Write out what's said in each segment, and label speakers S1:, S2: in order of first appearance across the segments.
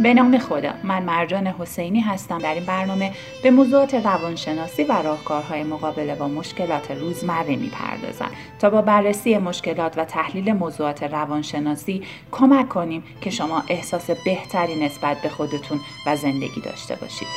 S1: به نام خدا. من مرجان حسینی هستم. در این برنامه به موضوعات روانشناسی و راهکارهای مقابله با مشکلات روزمره می‌پردازم. تا با بررسی مشکلات و تحلیل موضوعات روانشناسی کمک کنیم که شما احساس بهتری نسبت به خودتون و زندگی داشته باشید.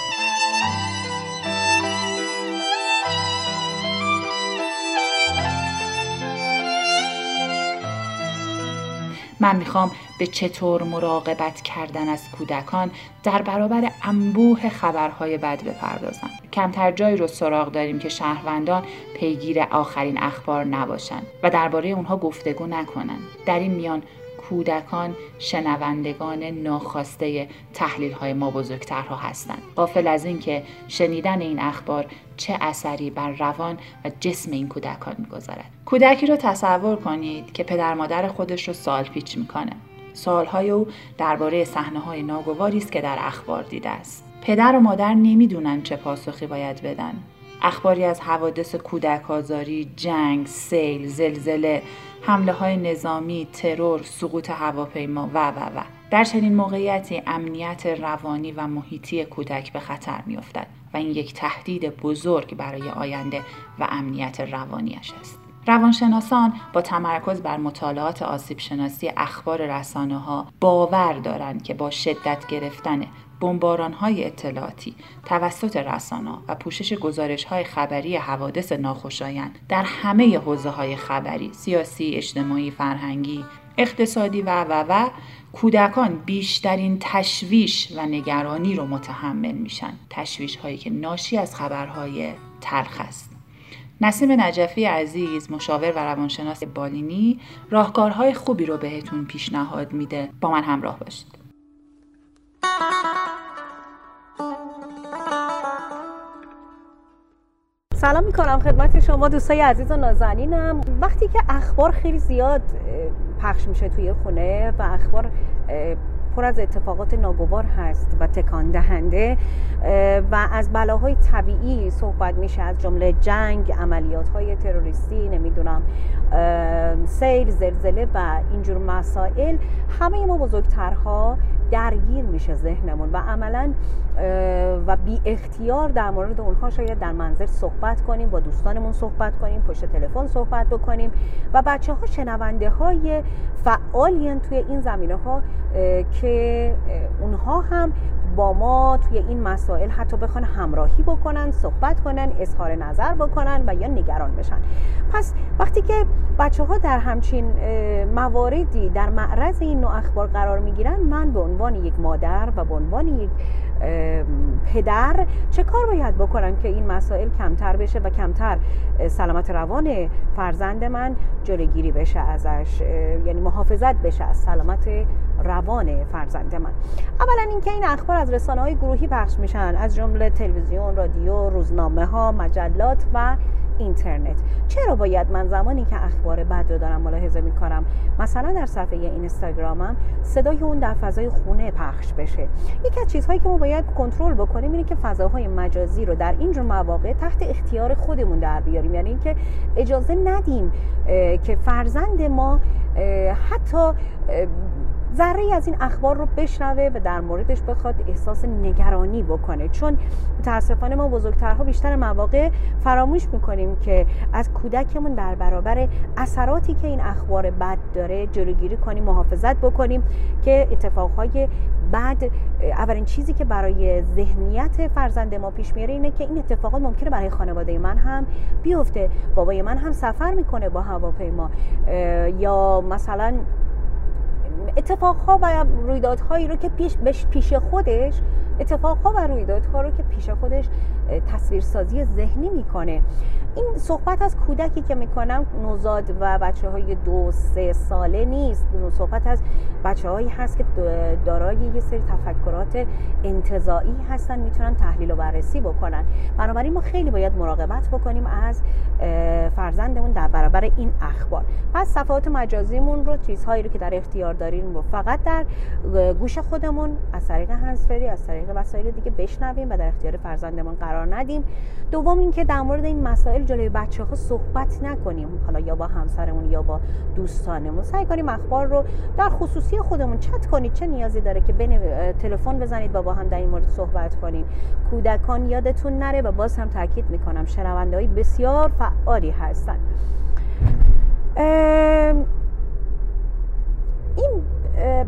S1: من می‌خوام به چطور مراقبت کردن از کودکان در برابر انبوه خبرهای بد بپردازم کمتر جایی رو سراغ داریم که شهروندان پیگیر آخرین اخبار نباشند و درباره اونها گفتگو نکنند. در این میان کودکان شنوندگان ناخواسته تحلیل های ما بزرگترها هستند. قافل از اینکه شنیدن این اخبار چه اثری بر روان و جسم این کودکان می‌گذارد. کودکی رو تصور کنید که پدر مادر خودش رو سال پیچ می‌کنه. سالهای او درباره صحنه های ناگواری است که در اخبار دیده است. پدر و مادر نمی‌دونن چه پاسخی باید بدن. اخباری از حوادث کودک آزاری، جنگ، سیل، زلزله، حمله های نظامی، ترور، سقوط هواپیما و و و. در چنین موقعیتی امنیت روانی و محیطی کودک به خطر میافتد و این یک تهدید بزرگ برای آینده و امنیت روانیش است. روانشناسان با تمرکز بر مطالعات آسیب شناسی اخبار رسانه ها باور دارند که با شدت گرفتن بمباران های اطلاعاتی توسط رسانه و پوشش گزارش های خبری حوادث ناخوشایند در همه حوزه های خبری سیاسی اجتماعی فرهنگی اقتصادی و و و کودکان بیشترین تشویش و نگرانی رو متحمل میشن. تشویش هایی که ناشی از خبرهای تلخ است. نسیم نجفی عزیز مشاور و روانشناس بالینی راهکارهای خوبی رو بهتون پیشنهاد میده. با من همراه باشید.
S2: سلام می‌کنم خدمت شما دوستای عزیز و نازنینم. وقتی که اخبار خیلی زیاد پخش میشه توی خونه و اخبار پر از اتفاقات ناگوار هست و تکان دهنده و از بلاهای طبیعی صحبت میشه از جمله جنگ عملیات های تروریستی نمی‌دونم سیل زلزله و اینجور مسائل. همه ما بزرگترها درگیر میشه ذهنمون و عملا و بی اختیار در مورد اونها شاید در منزل صحبت کنیم با دوستانمون صحبت کنیم پشت تلفن صحبت بکنیم و بچه ها شنونده های فعالین توی این زمینه ها که اونها هم با ما توی این مسائل حتی بخوان همراهی بکنن صحبت کنن اظهار نظر بکنن و یا نگران بشن. پس وقتی که بچه ها در همچین مواردی در معرض این نوع اخبار قرار می‌گیرن من به عنوان یک مادر و به عنوان یک پدر چه کار باید بکنم که این مسائل کمتر بشه و کمتر سلامت روان فرزند من جلوگیری بشه ازش یعنی محافظت بشه از سلامت روان فرزند من؟ اولا اینکه این اخبار از رسانه های گروهی پخش میشن. از جمله تلویزیون رادیو روزنامه ها مجلات و اینترنت. چرا باید من زمانی که اخبار بد رو دارم ملاحظه می‌کنم؟ مثلا در صفحه اینستاگرامم صدای اون در فضای خونه پخش بشه. یکی از چیزهایی که ما باید کنترل بکنیم اینه که فضاهای مجازی رو در اینجور مواقع تحت اختیار خودمون در بیاریم. یعنی اینکه اجازه ندیم که فرزند ما حتی ذره از این اخبار رو بشنوه و در موردش بخواد احساس نگرانی بکنه. چون متاسفانه ما بزرگترها بیشتر مواقع فراموش می‌کنیم که از کودکمون در برابر اثراتی که این اخبار بد داره جلوگیری کنیم محافظت بکنیم که اتفاقهای بعد اولین چیزی که برای ذهنیت فرزند ما پیش میاره اینه که این اتفاقات ممکنه برای خانواده من هم بیفته. بابای من هم سفر می‌کنه با هواپیما. یا مثلا اتفاقها و رویدادهایی رو که پیش, پیش خودش اتفاقها و رویدادها رو که پیش خودش تصویرسازی ذهنی می‌کنه. این صحبت از کودکی که می‌کنم نوزاد و بچه های دو سه ساله نیست. صحبت از بچه هایی هست که دارای یه سری تفکرات انتظایی هستن می‌تونن تحلیل و بررسی بکنن. بنابراین ما خیلی باید مراقبت بکنیم از فرزندمون در برابر این اخبار. پس صفحات مجازیمون رو چیزهایی رو که در اختیار داریم رو فقط در گوش خودمون از طریق هنسفری از طریق وسایل دیگه بشنویم و در اختیار فرزندمون قرار ندیم. دوم اینکه در مورد این مسائل جلوی بچه ها صحبت نکنیم. حالا یا با همسرمون یا با دوستانمون. سعی کنیم اخبار رو در خصوصی خودمون چت کنید. چه نیازی داره که بین تلفن بزنید و با هم در این مورد صحبت کنیم. کودکان یادتون نره و باز هم تاکید می‌کنم شنونده بسیار فعالی هستن.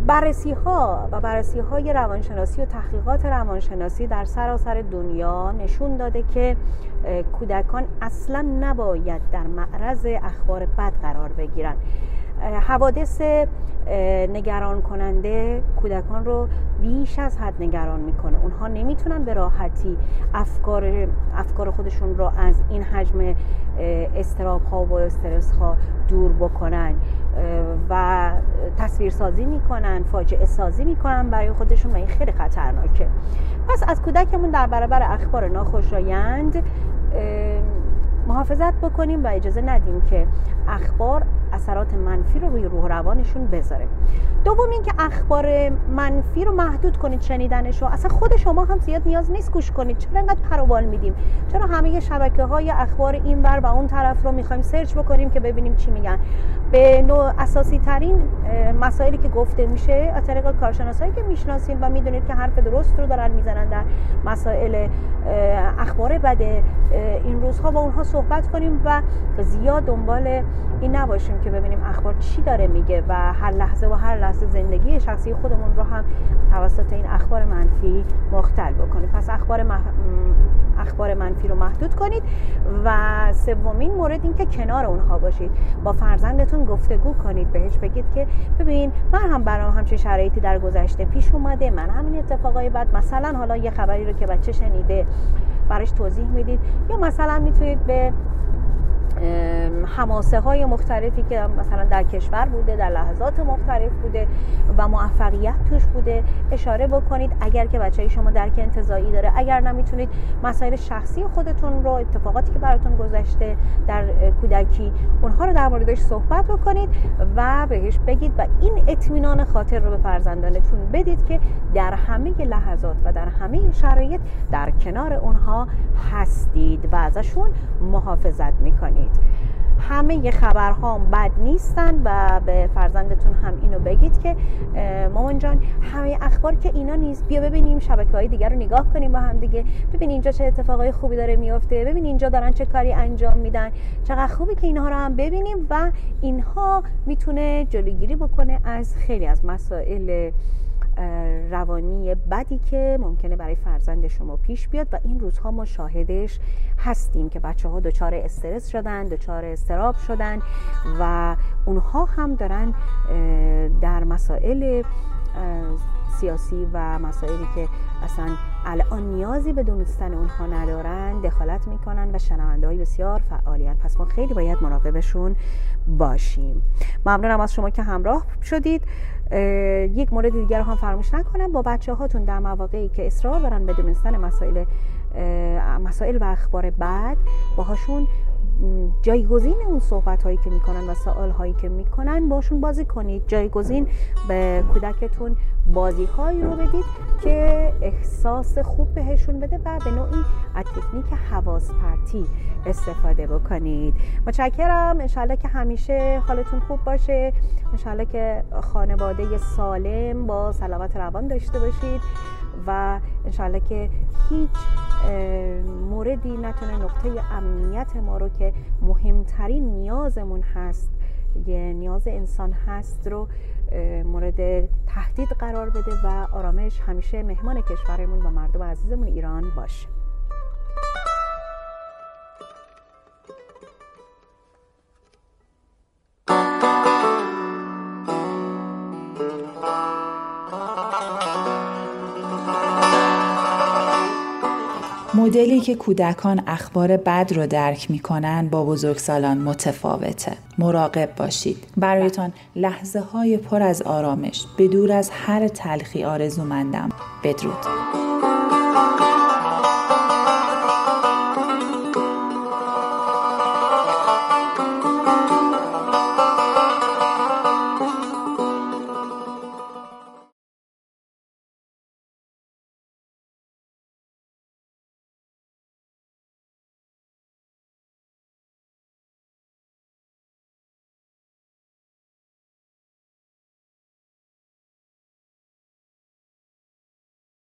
S2: بررسی ها و بررسی های روانشناسی و تحقیقات روانشناسی در سراسر دنیا نشون داده که کودکان اصلا نباید در معرض اخبار بد قرار بگیرن. حوادث نگران کننده کودکان رو بیش از حد نگران می‌کنه. اونها نمی‌تونن به راحتی افکار افکار خودشون رو از این حجم استراب ها و استرس ها دور بکنن و تصویر سازی می‌کنن فاجعه سازی می‌کنن برای خودشون و این خیلی خطرناکه. پس از کودکمون در برابر اخبار ناخوشایند محافظت بکنیم و اجازه ندیم که اخبار اثرات منفی رو روی روح روانشون بذاره. دوم اینکه اخبار منفی رو محدود کنید شنیدنش رو. اصلا خود شما هم زیاد نیاز نیست گوش کنید. چرا انقدر پروبال میدیم؟ چرا همه شبکه های اخبار این بر و اون طرف رو می‌خوایم سرچ بکنیم که ببینیم چی میگن؟ به نوع اساسی ترین مسائلی که گفته میشه از طریق کارشناسایی که می‌شناسید و می‌دونید که حرف درست رو دارن می‌زنن در مسائل اخبار بده این روزها با اونها صحبت کنیم و زیاد دنبال این نباشیم که ببینیم اخبار چی داره میگه و هر لحظه و هر لحظه زندگی شخصی خودمون رو هم توسط این اخبار منفی مختل بکنیم. پس اخبار اخبار منفی رو محدود کنید و سومین مورد این که کنار اونها باشید. با فرزندتون گفتگو کنید. بهش بگید که ببین من هم برام همچین شرایطی در گذشته پیش اومده من همین اتفاقای بعد مثلا حالا یه خبری رو که بچه شنیده براش توضیح می‌دید. یا مثلا می‌تونید به حماسه های مختلفی که مثلا در کشور بوده در لحظات مختلف بوده و موفقیت توش بوده. اشاره بکنید اگر که بچه شما درک انتظایی داره اگر نمی‌تونید مسائل شخصی خودتون رو اتفاقاتی که براتون گذشته در کودکی اونها رو در موردش صحبت بکنید و بهش بگید و این اطمینان خاطر رو به فرزندانتون بدید که در همه لحظات و در همه شرایط در کنار اونها هستید و ازشون محافظت می‌کنید. همه خبرها بد نیستن و به فرزندتون هم اینو بگید که مامان جان همه اخبار که اینا نیست. بیا ببینیم شبکه های دیگر رو نگاه کنیم با هم دیگه. ببین اینجا چه اتفاقای خوبی داره میفته ببین اینجا دارن چه کاری انجام میدن. چقدر خوبی که اینها رو هم ببینیم و اینها می‌تونه جلوگیری بکنه از خیلی از مسائل روانی بدی که ممکنه برای فرزند شما پیش بیاد و این روزها ما شاهدش هستیم که بچه ها دچار استرس شدن دچار استراب شدن و اونها هم دارن در مسائل سیاسی و مسائلی که اصلا الان نیازی به دونستن اونها ندارن دخالت می‌کنن و شنونده های بسیار فعالین. پس ما خیلی باید مراقبشون باشیم. ممنونم از شما که همراه شدید. یک مورد دیگر رو هم فراموش نکنم. با بچه هاتون در مواقعی که اصرار دارن به دونستن مسائل مسائل و اخبار بعد باهاشون جایگزین اون صحبت هایی که می‌کنن و سوال هایی که می‌کنن باشون بازی کنید. جایگزین به کودکتون بازی هایی رو بدید که احساس خوب بهشون بده و به نوعی از تکنیک حواس پرتی استفاده بکنید. متشکرم. انشالله که همیشه حالتون خوب باشه. انشالله که خانواده سالم با سلامت روان داشته باشید. و انشالله که هیچ موردی نتونه نقطه امنیت ما رو که مهمترین نیازمون هست یه نیاز انسان هست رو مورد تهدید قرار بده و آرامش همیشه مهمان کشورمون و مردم عزیزمون ایران باشه.
S1: مدلی که کودکان اخبار بد رو درک می‌کنن با بزرگسالان متفاوته. مراقب باشید. برایتان لحظه های پر از آرامش به از هر تلخی آرزومندم. بدرود.